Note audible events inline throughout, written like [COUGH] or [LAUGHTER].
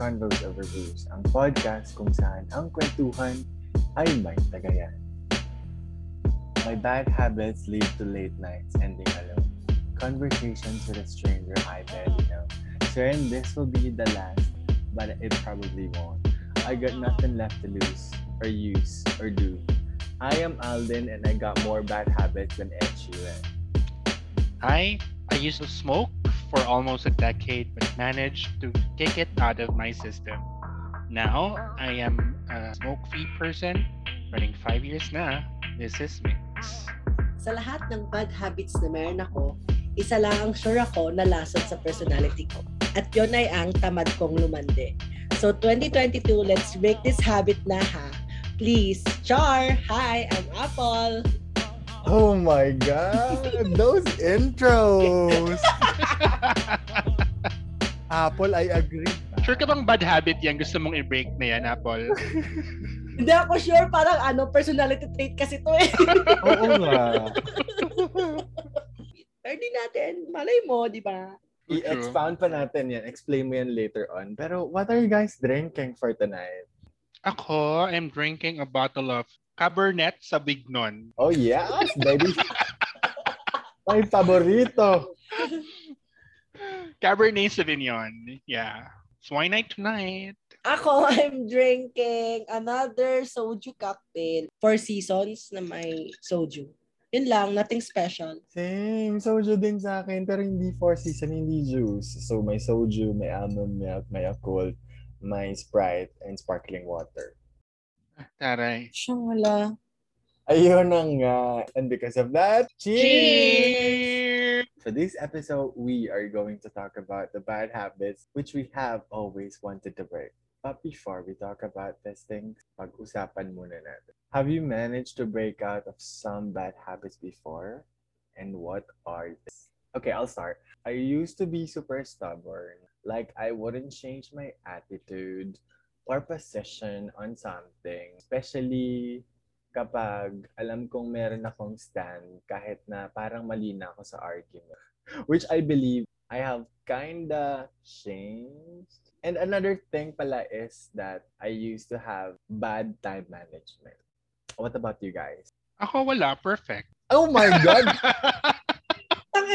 Convos Over Booze, ang podcast kung saan ang kwentuhan ay may tagayan. My bad habits lead to late nights ending alone. Conversations with a stranger I barely know. Certain this will be the last, but it probably won't. I got nothing left to lose, or use, or do. I am Alden and I got more bad habits than Ed Sheeran. I I used to smoke for almost a decade but managed to kick it out of my system. Now, I am a smoke-free person running five years na. This is Mix. Sa lahat ng bad habits na meron ako, isa lang ang sure ako na lasot sa personality ko. At yon ay ang tamad kong lumande. So 2022, let's break this habit na ha. Please, Char! Hi, I'm Apple! Oh my god, those intros! [LAUGHS] [LAUGHS] Apple, I agree. Sure ka bang bad habit yan? Gusto mong i-break na yan, Apple? [LAUGHS] Hindi ako sure, parang ano, personality trait kasi to eh. [LAUGHS] Oo nga. Pero di natin, malay mo, di ba? I-expound pa natin yan. Explain mo yan later on. Pero what are you guys drinking for tonight? Ako, I'm drinking a bottle of Cabernet Sauvignon. Oh yes, baby. My favorito. Cabernet Sauvignon. Yeah. So why night tonight? Ako, [LAUGHS] I'm drinking another soju cocktail. Four seasons na may soju. Yun lang, nothing special. Same. Soju din sa akin. Pero hindi four season, hindi juice. So may soju, may almond milk, may Yakult, may Sprite, and sparkling water. Taray. Siya wala. Ayun na nga. And because of that, cheers! Cheers! For this episode, we are going to talk about the bad habits which we have always wanted to break. But before we talk about these things, pag-usapan muna natin. Have you managed to break out of some bad habits before? And what are these? Okay, I'll start. I used to be super stubborn. Like, I wouldn't change my attitude or position on something. Especially kapag alam kong meron akong stand kahit na parang mali na ako sa argument. Which I believe I have kinda changed. And another thing pala is that I used to have bad time management. What about you guys? Ako wala. Perfect. Oh my God! [LAUGHS]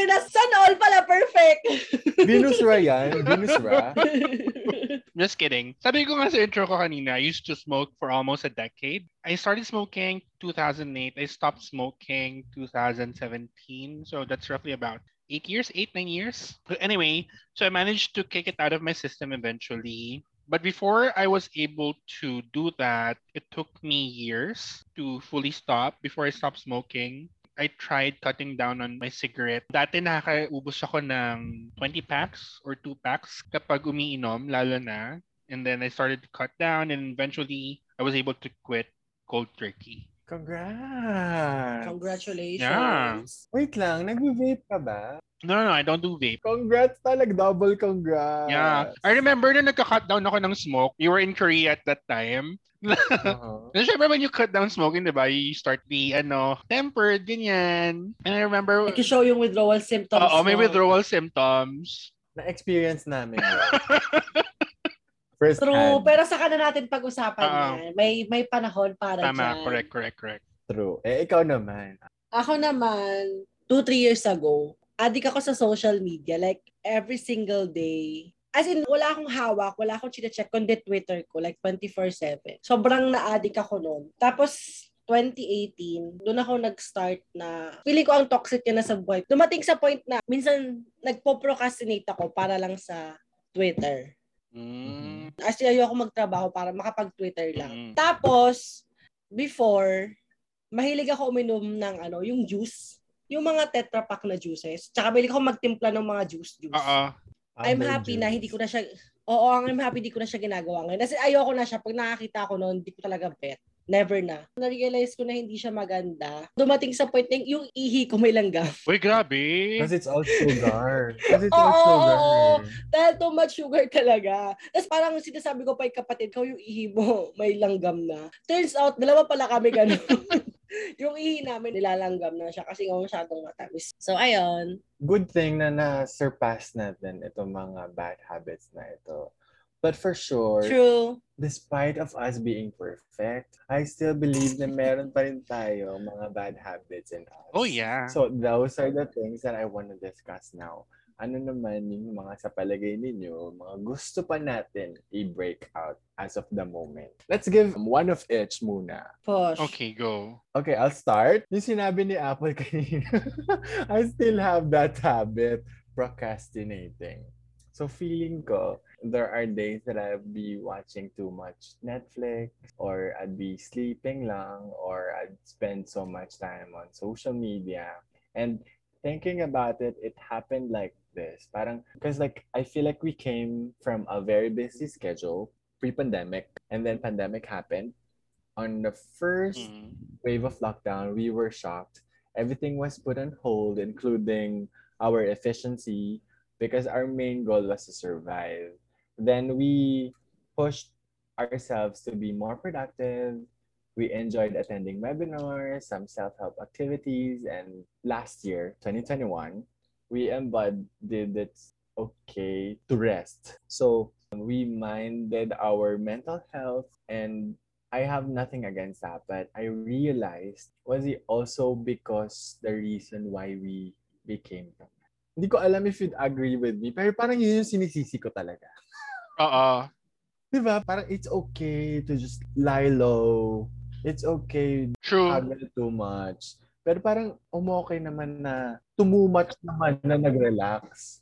Tangina, san all pala perfect! [LAUGHS] Venus Ra yan? Venus Ra? [LAUGHS] Just kidding. Sabi ko nga sa intro ko kanina, I used to smoke for almost a decade. I started smoking 2008. I stopped smoking 2017. So that's roughly about eight years, eight, nine years. But anyway, so I managed to kick it out of my system eventually. But before I was able to do that, it took me years to fully stop before I stopped smoking. I tried cutting down on my cigarette. Dati nakakaubos ako ng 20 packs or 2 packs kapag umiinom, lalo na. And then I started to cut down and eventually I was able to quit cold turkey. Congrats! Congratulations. Wait lang, nag-vape ka ba? No, no, no, I don't do vape. Congrats talag, double congrats! Yeah. I remember na nagka-cut down ako ng smoke. You were in Korea at that time. Uh-huh. [LAUGHS] And syempre when you cut down smoking, di ba, you start the, ano, tempered, ganyan. And I remember, Like you show yung withdrawal symptoms. oo, may withdrawal symptoms. Na-experience namin. [LAUGHS] First True, hand. pero saka na natin pag-usapan Oo. yan. May may panahon para Tama, dyan. correct, correct, correct. True. Eh, ikaw naman. Ako naman, two, three years ago, adik ako sa social media. Like, every single day. As in, wala akong hawak, wala akong chine-check, kundi Twitter ko, like 24-7. Sobrang na-addict ako noon. Tapos, 2018, doon ako nag-start na, feeling ko ang toxic niya na sa buhay. Dumating sa point na, minsan, nagpo-procrastinate ako para lang sa Twitter. Mm. As in, ayoko magtrabaho para makapag-Twitter lang. Mm. Tapos, before, mahilig ako uminom ng ano, yung juice. Yung mga Tetra Pak na juices. Tsaka mahilig ako magtimpla ng mga juice-juice. Oo. I'm Apple happy na juice. hindi ko na siya, oo, I'm happy hindi ko na siya ginagawa ngayon. Kasi ayoko na siya. Pag nakakita ko noon, hindi ko talaga bet. Never na. Na-realize ko na hindi siya maganda. Dumating sa point na yung ihi ko may langgam. [LAUGHS] Uy, grabe. Kasi it's all sugar. [LAUGHS] Kasi it's Oo, all oo, sugar. oo. Dahil too much sugar talaga. Tapos parang sinasabi ko pa yung kapatid ko, yung ihi mo may langgam na. Turns out, dalawa pala kami ganun. [LAUGHS] yung ihi namin nilalanggam na siya kasi nga masyadong matamis. So, ayun. Good thing na na-surpass natin itong mga bad habits na ito. But for sure, True. despite of us being perfect, I still believe na meron pa rin tayo mga bad habits in us. Oh, yeah. So those are the things that I want to discuss now. Ano naman yung mga sa palagay ninyo, mga gusto pa natin i-break out as of the moment. Let's give one of each muna. Push. Okay, go. Okay, I'll start. Yung sinabi ni Apple [LAUGHS] kanina, I still have that habit, procrastinating. So feeling ko, there are days that I'll be watching too much Netflix or I'd be sleeping lang or I'd spend so much time on social media. And thinking about it, it happened like this. Parang, because like, I feel like we came from a very busy schedule pre-pandemic and then pandemic happened. On the first Mm. wave of lockdown, we were shocked. Everything was put on hold, including our efficiency, because our main goal was to survive. Then we pushed ourselves to be more productive. We enjoyed attending webinars, some self help activities, and last year, 2021, we embodied it's okay to rest. So we minded our mental health and I have nothing against that, but I realized was it also because the reason why we became them. Hindi ko alam if you'd agree with me, pero parang yun yung sinisisi ko talaga. [LAUGHS] Oo. Di ba? Parang it's okay to just lie low. It's okay True. struggle too much. Pero parang umokay naman na too much naman na nag-relax.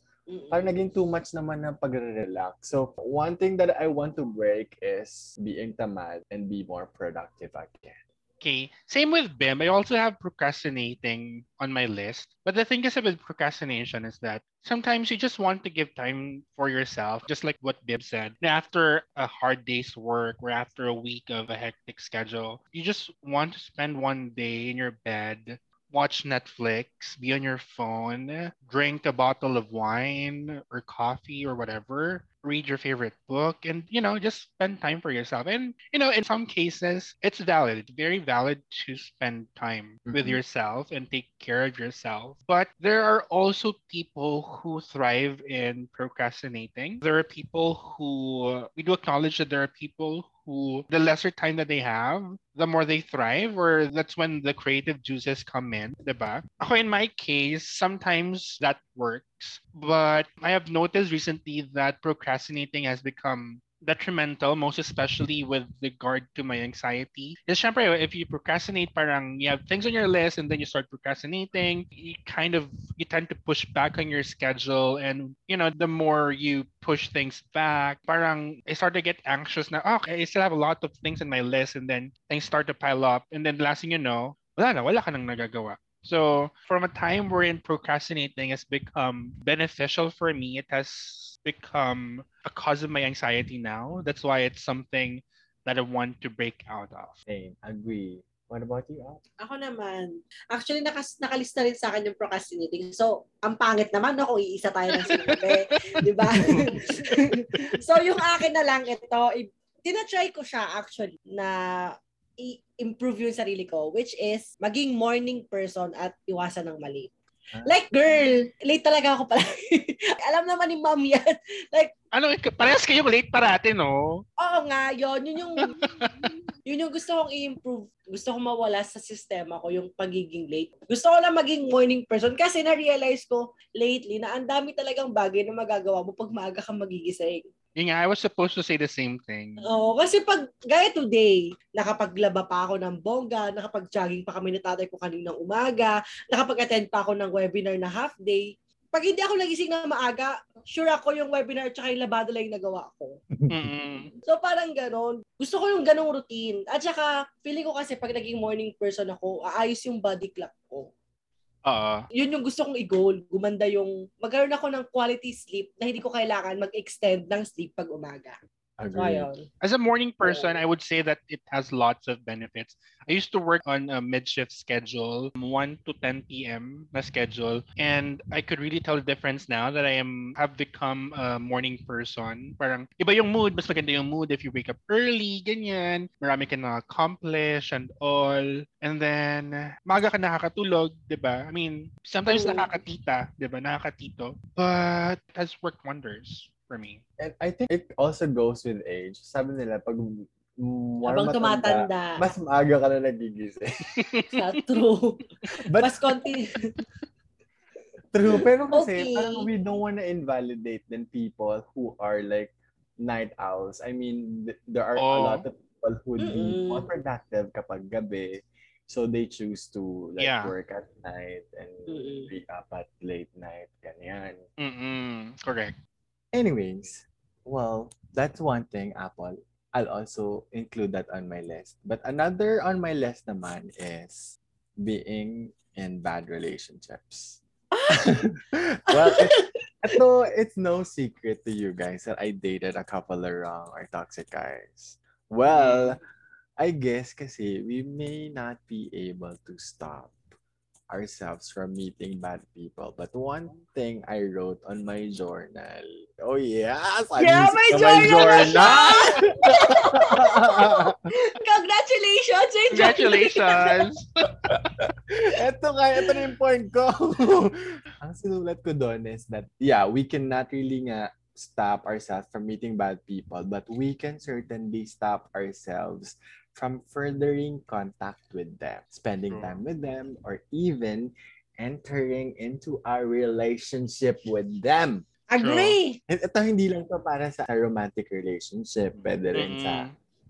Parang naging too much naman na pag-relax. So, one thing that I want to break is being tamad and be more productive again. Okay. Same with BIM. I also have procrastinating on my list. But the thing is about procrastination is that sometimes you just want to give time for yourself, just like what Bib said. After a hard day's work or after a week of a hectic schedule, you just want to spend one day in your bed, watch Netflix, be on your phone, drink a bottle of wine or coffee or whatever, read your favorite book, and you know, just spend time for yourself. And you know, in some cases, it's valid. It's very valid to spend time with Mhm. yourself and take care of yourself. But there are also people who thrive in procrastinating. There are people who we do acknowledge that there are people who the lesser time that they have, the more they thrive, or that's when the creative juices come in, diba? Ako in my case, sometimes that works. But I have noticed recently that procrastinating has become detrimental, most especially with regard to my anxiety. Is syempre, if you procrastinate, parang you have things on your list and then you start procrastinating, you kind of, you tend to push back on your schedule. And, you know, the more you push things back, parang I start to get anxious now, oh, ah, okay, I still have a lot of things in my list and then things start to pile up. And then the last thing you know, wala na, wala ka nang nagagawa. So from a time wherein procrastinating has become beneficial for me, it has become a cause of my anxiety now. That's why it's something that I want to break out of. Same. Agree. What about you, Al? Ako naman. Actually, nakas, nakalista rin sa akin yung procrastinating. So, ang pangit naman no, kung iisa tayo ng sinabi. [LAUGHS] di ba? [LAUGHS] so, yung akin na lang ito, i- tinatry ko siya actually na i-improve yung sarili ko, which is maging morning person at iwasan ng mali. Ah. Like, girl, late talaga ako pala. [LAUGHS] Alam naman ni mom yan. like, Ano, parehas kayong late parate, no? Oo nga, yun. Yun yung, [LAUGHS] yun yung gusto kong i-improve. Gusto kong mawala sa sistema ko, yung pagiging late. Gusto ko lang maging morning person kasi na-realize ko lately na ang dami talagang bagay na magagawa mo pag maaga kang magigising. Yun nga, I was supposed to say the same thing. Oo, kasi pag, gaya today, nakapaglaba pa ako ng bongga, nakapag-jogging pa kami na tatay ko kaninang umaga, nakapag-attend pa ako ng webinar na half day. Pag hindi ako nagising na maaga, sure ako yung webinar at yung labada lang yung nagawa ko. So parang ganon. Gusto ko yung ganong routine. At saka, feeling ko kasi pag naging morning person ako, aayos yung body clock ko. Oo. Yun yung gusto kong i-goal. Gumanda yung, magkaroon ako ng quality sleep na hindi ko kailangan mag-extend ng sleep pag umaga. As a morning person, I would say that it has lots of benefits. I used to work on a mid-shift schedule, 1 to 10 p.m. na schedule, and I could really tell the difference now that I am have become a morning person. Parang iba yung mood, mas maganda yung mood if you wake up early, ganyan. Marami ka na-accomplish and all. And then, maga ka nakakatulog, di ba? I mean, sometimes nakakatita, di ba? Nakakatito. But it has worked wonders for me. And I think it also goes with age. Sabi nila, pag more Habang matanda, tumatanda. mas maaga ka na nagigising. Sa true. [LAUGHS] But Mas konti. [LAUGHS] True, pero kasi Okay. parang we don't wanna invalidate then people who are like night owls. I mean, th- there are a Oh. lot of people who would be more productive kapag gabi. So they choose to like Yeah. work at night and Mm-mm. be up at late night, ganyan. Mm-mm. Correct. Anyways, well, that's one thing, Apple. I'll also include that on my list. But another on my list naman is being in bad relationships. [LAUGHS] well, it's, ito, it's no secret to you guys that I dated a couple of wrong or toxic guys. Well, mm-hmm. I guess kasi we may not be able to stop ourselves from meeting bad people. But one thing I wrote on my journal, oh yes, I'm Yeah, my journal na journal. [LAUGHS] Congratulations! May Congratulations! [LAUGHS] ito nga, ito na yung point ko. [LAUGHS] Ang sinulat ko doon is that, yeah, we cannot really nga stop ourselves from meeting bad people, but we can certainly stop ourselves from furthering contact with them, spending time with them, or even entering into a relationship with them. Agree! And Ito hindi lang to para sa romantic relationship, mm-hmm. pwede rin sa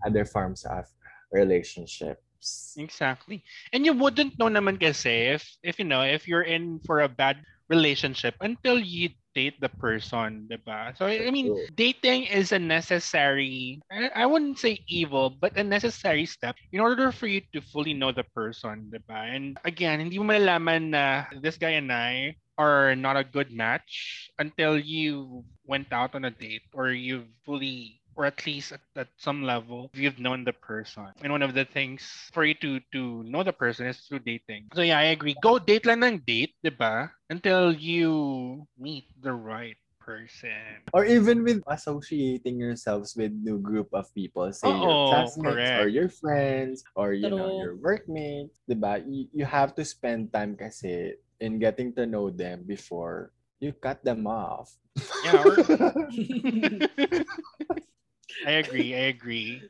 other forms of relationships. Exactly. And you wouldn't know naman kasi if, if you know, if you're in for a bad relationship until you date the person, diba? So, I mean, dating is a necessary, I, I wouldn't say evil, but a necessary step in order for you to fully know the person, diba? And again, hindi mo malalaman na this guy and I are not a good match until you went out on a date or you've fully or at least at, at some level you've known the person and one of the things for you to to know the person is through dating so yeah i agree go date lang ng date diba until you meet the right person Or even with associating yourselves with new group of people, say your Oo, classmates or your friends or you know True. your workmates, 'di ba? You, you have to spend time kasi in getting to know them before you cut them off. yeah or, [LAUGHS] [LAUGHS] I agree, I agree.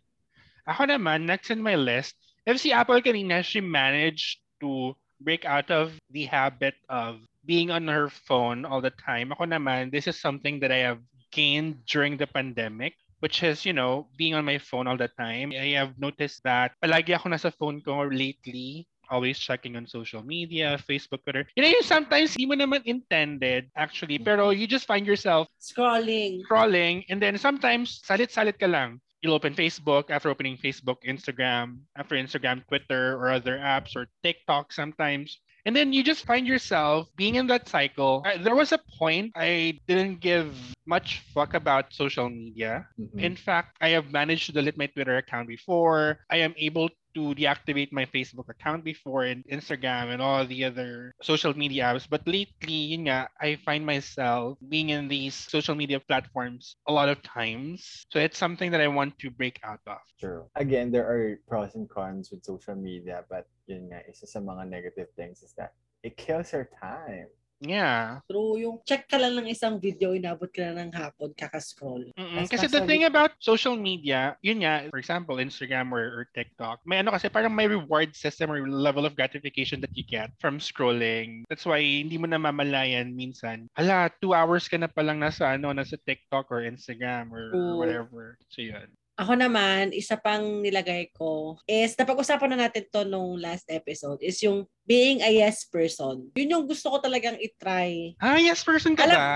Ako naman, next in my list, si Apple kanina, she managed to break out of the habit of being on her phone all the time. Ako naman, this is something that I have gained during the pandemic, which is, you know, being on my phone all the time. I have noticed that palagi ako nasa phone ko lately, always checking on social media, Facebook, Twitter. You know, yung sometimes hindi mo naman intended, actually, pero you just find yourself Scrolling. scrolling and then sometimes salit-salit ka lang. You'll open Facebook after opening Facebook, Instagram, after Instagram, Twitter or other apps or TikTok sometimes. And then you just find yourself being in that cycle. Uh, There was a point I didn't give much fuck about social media. Mhm. In fact, I have managed to delete my Twitter account before. I am able to deactivate my Facebook account before and Instagram and all the other social media apps. But lately, yun nga, I find myself being in these social media platforms a lot of times. So it's something that I want to break out of. True. Again, there are pros and cons with social media, but yun nga, isa sa mga negative things is that it kills your time. Yeah. True. Yung check ka lang ng isang video, inabot ka na ng hapon, kakascroll. Mm-mm. Kasi the thing about social media, yun nga, for example, Instagram or, or TikTok, may ano kasi parang may reward system or level of gratification that you get from scrolling. That's why hindi mo na mamalayan minsan. Hala, two hours ka na palang nasa ano, nasa TikTok or Instagram or, or whatever. So yun. Ako naman, isa pang nilagay ko is, napag-usapan na natin to nung last episode, is yung being a yes person. Yun yung gusto ko talagang itry. Ah, yes person ka Alam- ba?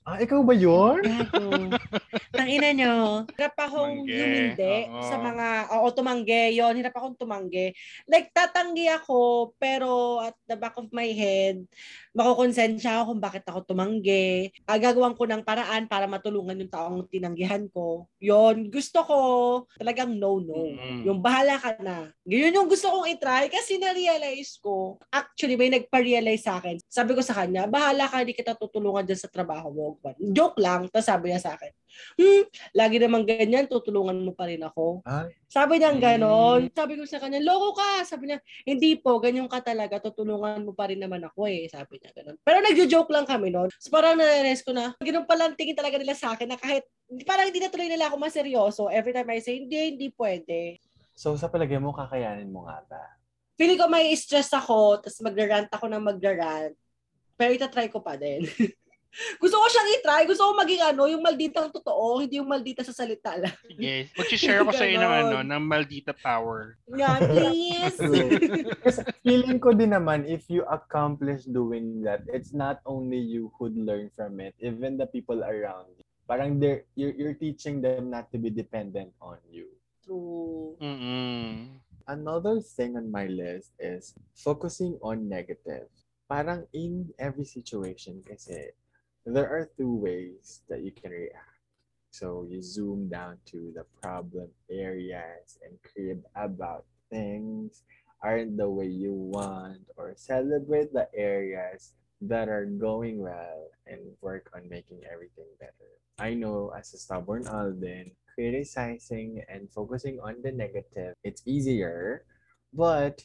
Ah, ikaw ba yun? Tangina nyo. Hirap akong Tumanggi. yung hindi Oo. sa mga, oo, tumanggi yon Hirap akong tumanggi. Like, tatanggi ako, pero at the back of my head, makukonsensya ako kung bakit ako tumanggi. Ah, gagawin ko ng paraan para matulungan yung taong tinanggihan ko. Yon Gusto ko talagang no-no. Mm. Yung bahala ka na. Yun yung gusto kong itry kasi na-realize ko. Actually, may nagpa-realize sa akin. Sabi ko sa kanya, bahala ka, hindi kita tutulungan dyan sa trabaho mo. Pa. Joke lang. Tapos sabi niya sa akin, hmm, lagi naman ganyan, tutulungan mo pa rin ako. Ay, Sabi niya Mm. ganon. Sabi ko sa kanya, loko ka. Sabi niya, hindi po, ganyan ka talaga, tutulungan mo pa rin naman ako eh. Sabi niya ganon. Pero nagjo-joke lang kami noon. So parang narealize ko na, ganun pala ang tingin talaga nila sa akin na kahit, parang hindi na tuloy nila ako maseryoso. Every time I say, hindi, hindi pwede. so sa palagay mo, kakayanin mo nga ba? Feeling ko may stress ako, tapos magra-rant ako ng magra-rant. Pero itatry ko pa din. [LAUGHS] Gusto ko siyang itry. Gusto ko maging ano, yung malditang totoo, hindi yung maldita sa salita lang. Sige. Mag-share ko sa iyo ng ano, ng Maldita Power. Nga, please. [LAUGHS] Kasi feeling ko din naman, if you accomplish doing that, it's not only you who'd learn from it, even the people around you. Parang they're, you're, you're teaching them not to be dependent on you. True. Mm-mm. Another thing on my list is focusing on negative. Parang in every situation kasi, there are two ways that you can react. So you zoom down to the problem areas and crib about things aren't the way you want or celebrate the areas that are going well and work on making everything better. I know as a stubborn Alden, criticizing and focusing on the negative, it's easier, but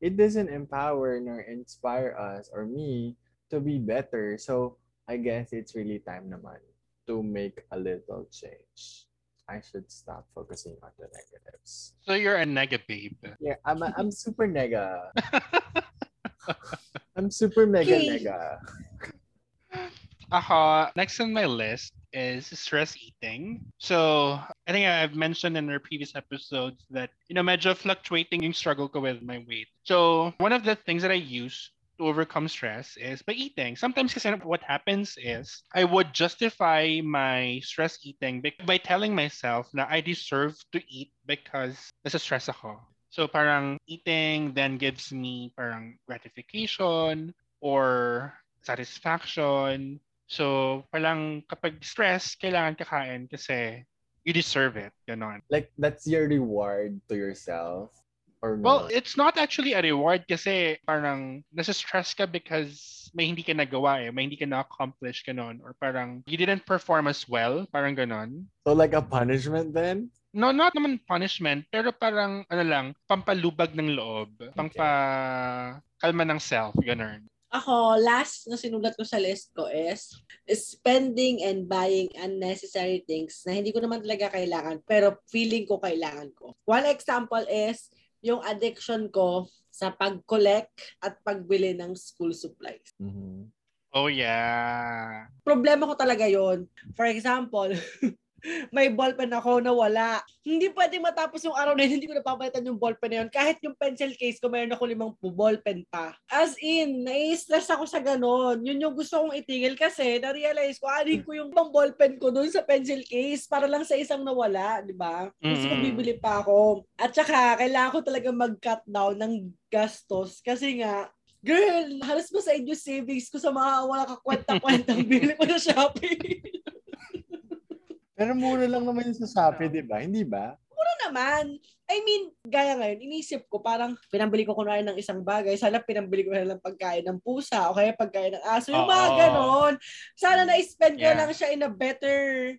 it doesn't empower nor inspire us or me to be better. So I guess it's really time naman to make a little change. I should stop focusing on the negatives. So you're a nega babe. Yeah, I'm a, I'm super nega. [LAUGHS] I'm super mega Okay. nega. Ako, next on my list is stress eating. So, I think I've mentioned in our previous episodes that, you know, medyo fluctuating yung struggle ko with my weight. So, one of the things that I use to overcome stress is by eating. Sometimes kasi what happens is I would justify my stress eating by, telling myself na I deserve to eat because nasa stress ako. So parang eating then gives me parang gratification or satisfaction. So parang kapag stress, kailangan kakain kasi you deserve it. Ganon. Like that's your reward to yourself or Well, not? it's not actually a reward kasi parang nasa stress ka because may hindi ka nagawa eh, may hindi ka na-accomplish ganon or parang you didn't perform as well, parang ganon. so like a punishment then? No, not naman punishment, pero parang ano lang, pampalubag ng loob, pampa kalma ng self, ganon. Ako, last na sinulat ko sa list ko is spending and buying unnecessary things na hindi ko naman talaga kailangan pero feeling ko kailangan ko. One example is yung addiction ko sa pag-collect at pagbili ng school supplies. Mhm. Oh yeah. Problema ko talaga yon. For example, [LAUGHS] may ballpen ako na wala. Hindi pwede matapos yung araw na yun, hindi ko napapalitan yung ballpen na yun. Kahit yung pencil case ko, mayroon ako limang ballpen pa. As in, nai-stress ako sa ganon. Yun yung gusto kong itigil kasi na-realize ko, anin ko yung pang ballpen ko dun sa pencil case para lang sa isang nawala, di ba? Gusto ko bibili pa ako. At saka, kailangan ko talaga mag-cut down ng gastos kasi nga, Girl, halos ba sa inyo savings ko sa mga wala kakwenta-kwentang [LAUGHS] bili ko sa Shopee? Pero mura lang naman yung sa Shopee, di ba? Hindi ba? ano naman, I mean, gaya ngayon, inisip ko parang pinambili ko kunwari ng isang bagay, sana pinambili ko na lang pagkain ng pusa o kaya pagkain ng aso, yung mga ganon. Sana na-spend ko Yeah. lang siya in a better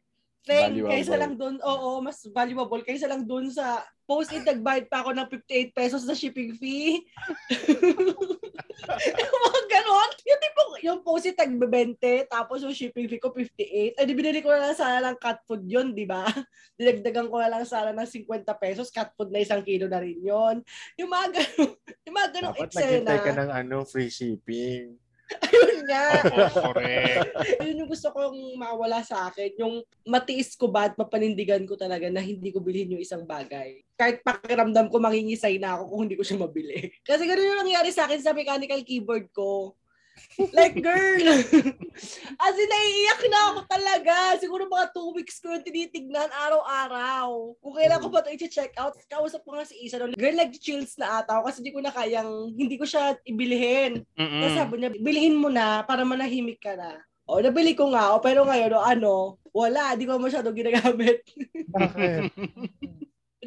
thing Valuable. kaysa lang doon, oo, mas valuable kaysa lang doon sa post-it, nagbayad pa ako ng 58 pesos na shipping fee. [LAUGHS] yung mga ganon. Yung tipong, yung post-it nagbe-20, tapos yung shipping fee ko 58. Ay, di binili ko na lang sana ng cat food yun, di ba? [LAUGHS] Dinagdagan ko na lang sana ng 50 pesos, cat food na isang kilo na rin yun. Yung mga ganon, [LAUGHS] yung mga ganong Dapat eksena. naghintay ka ng ano, free shipping. [LAUGHS] Ayun nga. Oo, correct. [LAUGHS] Yun yung gusto kong mawala sa akin. Yung matiis ko ba at mapanindigan ko talaga na hindi ko bilhin yung isang bagay. Kahit pakiramdam ko mangingisay na ako kung hindi ko siya mabili. [LAUGHS] Kasi ganun yung nangyari sa akin sa mechanical keyboard ko. Like, girl! As in, naiiyak na ako talaga. Siguro mga two weeks ko yung tinitignan araw-araw. Kung kailan ko pa ito i-check out, kausap ko nga si Isa. no, Girl, nag-chills na ata ako kasi hindi ko na kayang, hindi ko siya ibilihin. Mm-mm. Kasi sabi niya, bilhin mo na para manahimik ka na. O, nabili ko nga. O, pero ngayon, o, ano, wala. Di ko masyado ginagamit. Bakit? [LAUGHS]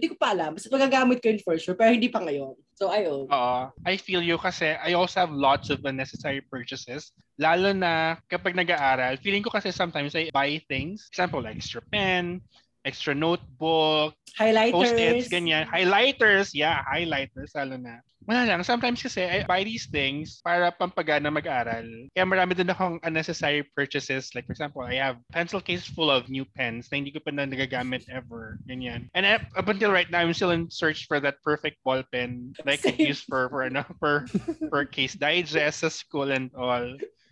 Hindi ko pa alam. Basta magagamit ko yun for sure, pero hindi pa ngayon. So, ayun. Oo. I feel you kasi I also have lots of unnecessary purchases. Lalo na kapag nag-aaral. Feeling ko kasi sometimes I buy things. Example, like extra pen, extra notebook, Highlighters. post-its, ganyan. Highlighters, yeah, highlighters, lalo na. Wala lang. Sometimes kasi I buy these things para pampagana mag-aral. Kaya marami din akong unnecessary purchases. Like for example, I have pencil case full of new pens na hindi ko pa na nagagamit ever. Ganyan. And up up until right now, I'm still in search for that perfect ball pen that I could use for for, ano, for, for case digest sa school and all.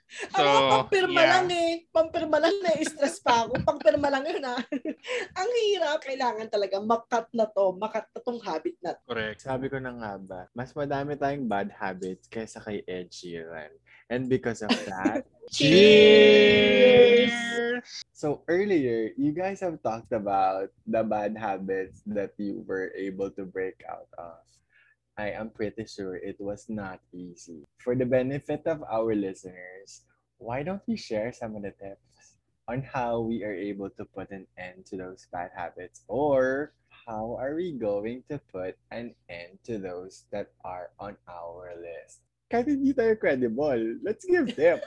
So, ako, pampirma yeah. lang eh. Pampirma lang na stress pa ako. Pampirma lang yun ah. [LAUGHS] Ang hirap. Kailangan talaga makat na to. Makat na tong habit na to. Correct. Sabi ko na nga ba, mas madami tayong bad habits kaysa kay Ed Sheeran. And because of that, [LAUGHS] Cheers! so earlier, you guys have talked about the bad habits that you were able to break out of. I am pretty sure it was not easy. For the benefit of our listeners, why don't we share some of the tips on how we are able to put an end to those bad habits or how are we going to put an end to those that are on our list? Kahit hindi tayo credible, let's give tips.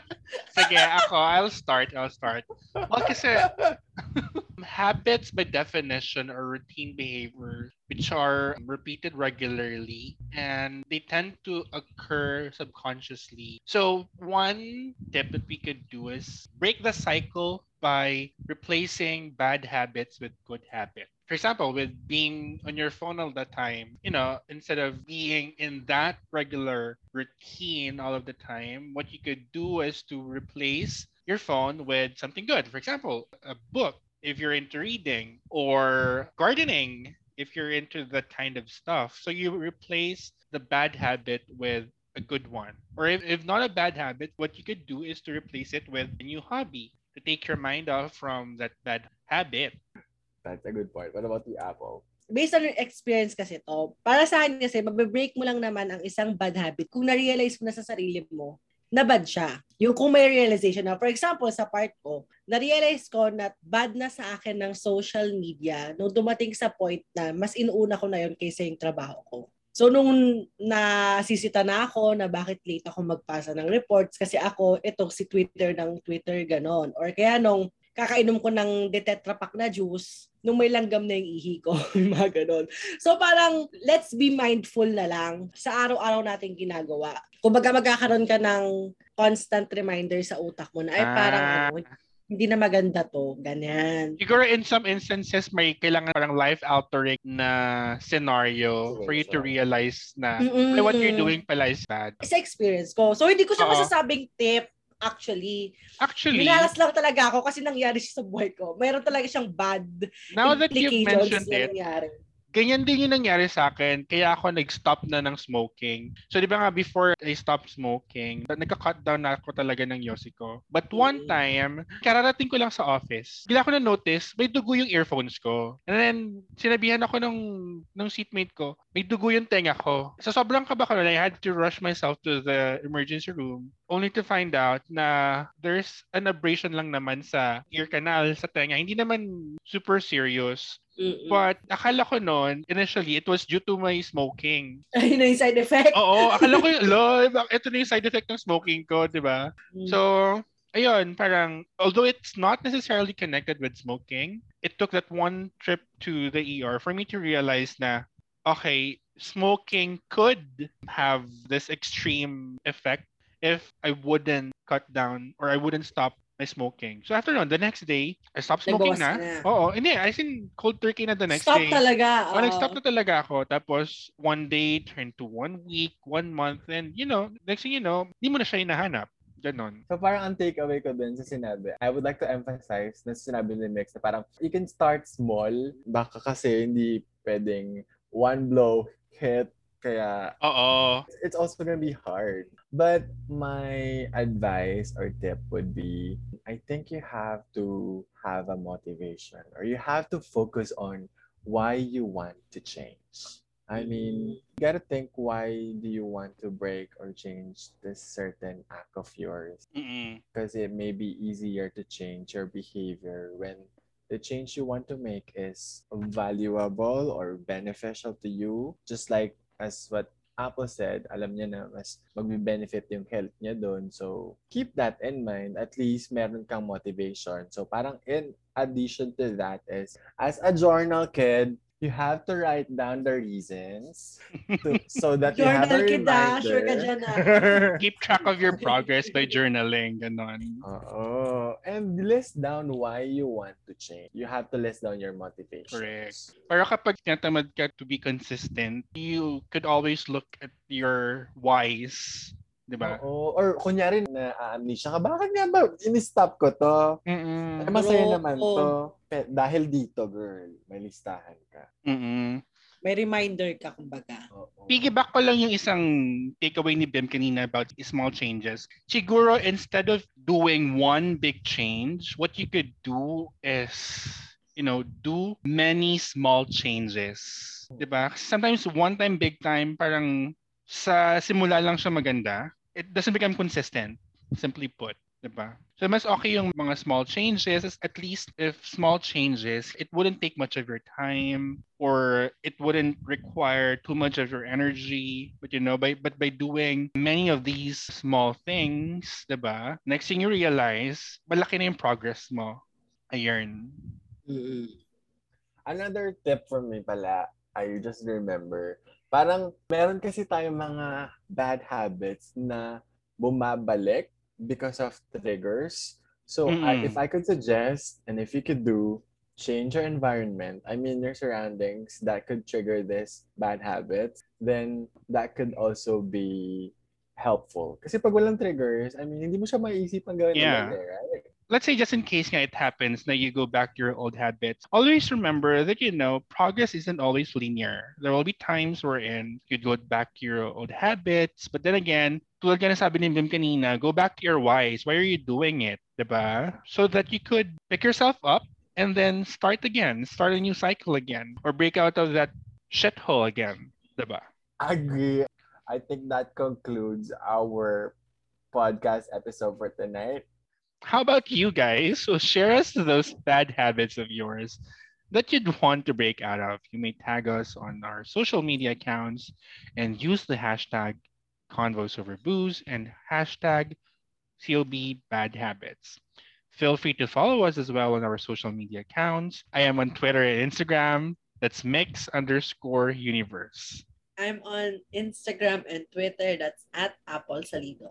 [LAUGHS] Sige, ako, I'll start, I'll start. Well, kasi [LAUGHS] habits by definition are routine behaviors which are repeated regularly and they tend to occur subconsciously. So one tip that we could do is break the cycle by replacing bad habits with good habits. For example, with being on your phone all the time, you know, instead of being in that regular routine all of the time, what you could do is to replace your phone with something good. For example, a book if you're into reading or gardening if you're into that kind of stuff. So you replace the bad habit with a good one. Or if, if not a bad habit, what you could do is to replace it with a new hobby to take your mind off from that bad habit. That's a good point. What about the Apple? based on your experience kasi to, para sa akin kasi, magbe-break mo lang naman ang isang bad habit kung na-realize mo na sa sarili mo na bad siya. Yung kung may realization na, for example, sa part ko, na-realize ko na bad na sa akin ng social media nung dumating sa point na mas inuuna ko na yun kaysa yung trabaho ko. So nung nasisita na ako na bakit late ako magpasa ng reports kasi ako, ito si Twitter ng Twitter ganon. Or kaya nung kakainom ko ng Detetra Pak na juice, nung may langgam na yung ihi ko, [LAUGHS] yung mga ganon. So parang, let's be mindful na lang sa araw-araw nating ginagawa. Kung baga magkakaroon ka ng constant reminder sa utak mo na, ay parang Ah. ano, hindi na maganda to, ganyan. Siguro in some instances may kailangan parang life altering na scenario for you to realize na Mm-mm. "Ay, what you're doing pala is bad. Sa experience ko. So hindi ko siya Oo. masasabing tip, actually. Actually, Binalas lang talaga ako kasi nangyari siya sa buhay ko. Mayroon talaga siyang bad now that you've mentioned it, nangyari. Ganyan din yung nangyari sa akin. Kaya ako nag-stop na ng smoking. So, di ba nga, before I stopped smoking, nagka-cut down na ako talaga ng yosi ko. But one Mm. time, kararating ko lang sa office, bigla ko na-notice, may dugo yung earphones ko. And then, sinabihan ako nung, nung seatmate ko, may dugo yung tenga ko. Sa sobrang kaba ko, I had to rush myself to the emergency room only to find out na there's an abrasion lang naman sa ear canal, sa tenga. Hindi naman super serious. Mm-mm. But akala ko noon, initially, it was due to my smoking. [LAUGHS] Ayun na yung side effect. Oo, akala ko, [LAUGHS] lo, ito na yung side effect ng smoking ko, di ba? Mm. So, ayun, parang, although it's not necessarily connected with smoking, it took that one trip to the ER for me to realize na, okay, smoking could have this extreme effect if I wouldn't cut down or I wouldn't stop my smoking. So after nun, the next day, I stopped smoking na. na. Oo, hindi, I in cold turkey na the next Stop day. talaga. Oh, nag-stop na talaga ako. Tapos, one day turned to one week, one month, and you know, next thing you know, di mo na siya hinahanap. Ganon. So parang ang takeaway ko din sa sinabi, I would like to emphasize na sinabi ni Mix na parang you can start small, baka kasi hindi pwedeng one blow hit, kaya Oo. it's also gonna be hard. But my advice or tip would be, I think you have to have a motivation or you have to focus on why you want to change. I mean, you gotta think why do you want to break or change this certain act of yours Mm-mm. because it may be easier to change your behavior when the change you want to make is valuable or beneficial to you, just like as what Apple said, alam niya na mas magbe-benefit yung health niya doon. So, keep that in mind. At least meron kang motivation. So, parang in addition to that is, as a journal kid, you have to write down the reasons to, [LAUGHS] so that you have a reminder. sure ka dyan ah. [LAUGHS] Keep track of your [LAUGHS] progress by journaling. Ganon. Oo. And list down why you want to change. You have to list down your motivations. Correct. Pero kapag tinatamad ka to be consistent, you could always look at your whys. Di ba? Oo. Or kunyari na amnesia ka, bakit nga ba in-stop ko to? Mm-mm. Eh, masaya naman to. Pe- dahil dito, girl, may listahan ka. Mm-mm. May reminder ka, kumbaga. Oo. Piggyback ko lang yung isang takeaway ni Bim kanina about small changes. Siguro, instead of doing one big change, what you could do is, you know, do many small changes. Diba? Sometimes one time, big time, parang sa simula lang siya maganda. It doesn't become consistent, simply put. Diba? So, mas okay yung mga small changes. At least if small changes, it wouldn't take much of your time or it wouldn't require too much of your energy. But you know, by but by doing many of these small things, diba? Next thing you realize, malaki na yung progress mo. Ayun. Mm-mm. Another tip from me pala, I just remember, parang meron kasi tayong mga bad habits na bumabalik because of triggers. So I, Mm-mm. if I could suggest and if you could do, change your environment, I mean your surroundings that could trigger this bad habits, then that could also be helpful. Kasi pag walang triggers, I mean, hindi mo siya maiisip ang gawin Yeah. eh, right? Let's say just in case it happens that you go back to your old habits, always remember that you know progress isn't always linear. There will be times wherein you go back to your old habits, but then again, tulad ka na sabi ni Bim kanina, go back to your whys. Why are you doing it? Diba? So that you could pick yourself up and then start again, start a new cycle again, or break out of that shithole again. Diba? Agree. I think that concludes our podcast episode for tonight. How about you guys? So share us those bad habits of yours that you'd want to break out of. You may tag us on our social media accounts and use the hashtag convos over booze and hashtag COB bad habits. Feel free to follow us as well on our social media accounts. I am on Twitter and Instagram. That's mix underscore universe. I'm on Instagram and Twitter. That's at Apple Salido.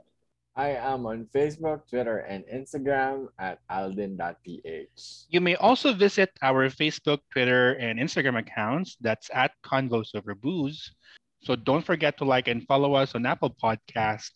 I am on Facebook, Twitter, and Instagram at aldin.ph. You may also visit our Facebook, Twitter, and Instagram accounts. That's at Convos Over Booze. So don't forget to like and follow us on Apple Podcast.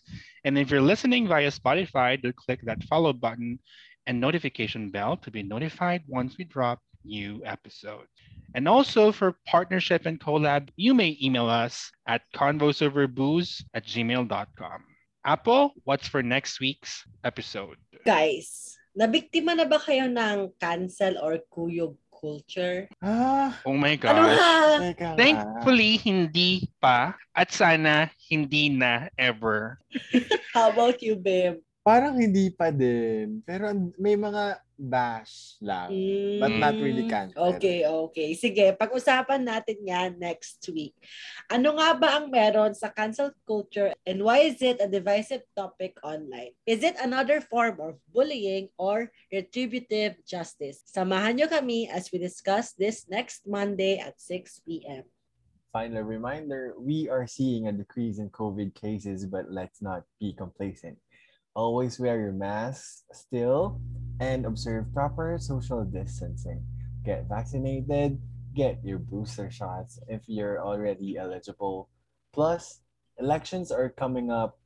And if you're listening via Spotify, do click that follow button and notification bell to be notified once we drop new episodes. And also for partnership and collab, you may email us at convosoverbooze at gmail.com. Apple, what's for next week's episode? Guys, nabiktima na ba kayo ng cancel or kuyog culture? Ah, Oh my Ano gosh. ha? Thankfully, hindi pa. At sana, hindi na ever. [LAUGHS] How about you, Bim? Parang hindi pa din. Pero may mga bash lang. But not really Mm, cancel. Okay, okay. Sige, pag-usapan natin yan next week. Ano nga ba ang meron sa cancel culture and why is it a divisive topic online? Is it another form of bullying or retributive justice? Samahan nyo kami as we discuss this next Monday at 6 p.m. Final reminder, we are seeing a decrease in COVID cases, but let's not be complacent. Always wear your mask still and observe proper social distancing. Get vaccinated, get your booster shots if you're already eligible. Plus, elections are coming up.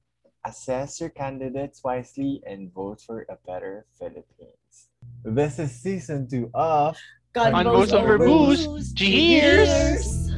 Assess your candidates wisely and vote for a better Philippines. This is season two of Convos over booze. Cheers!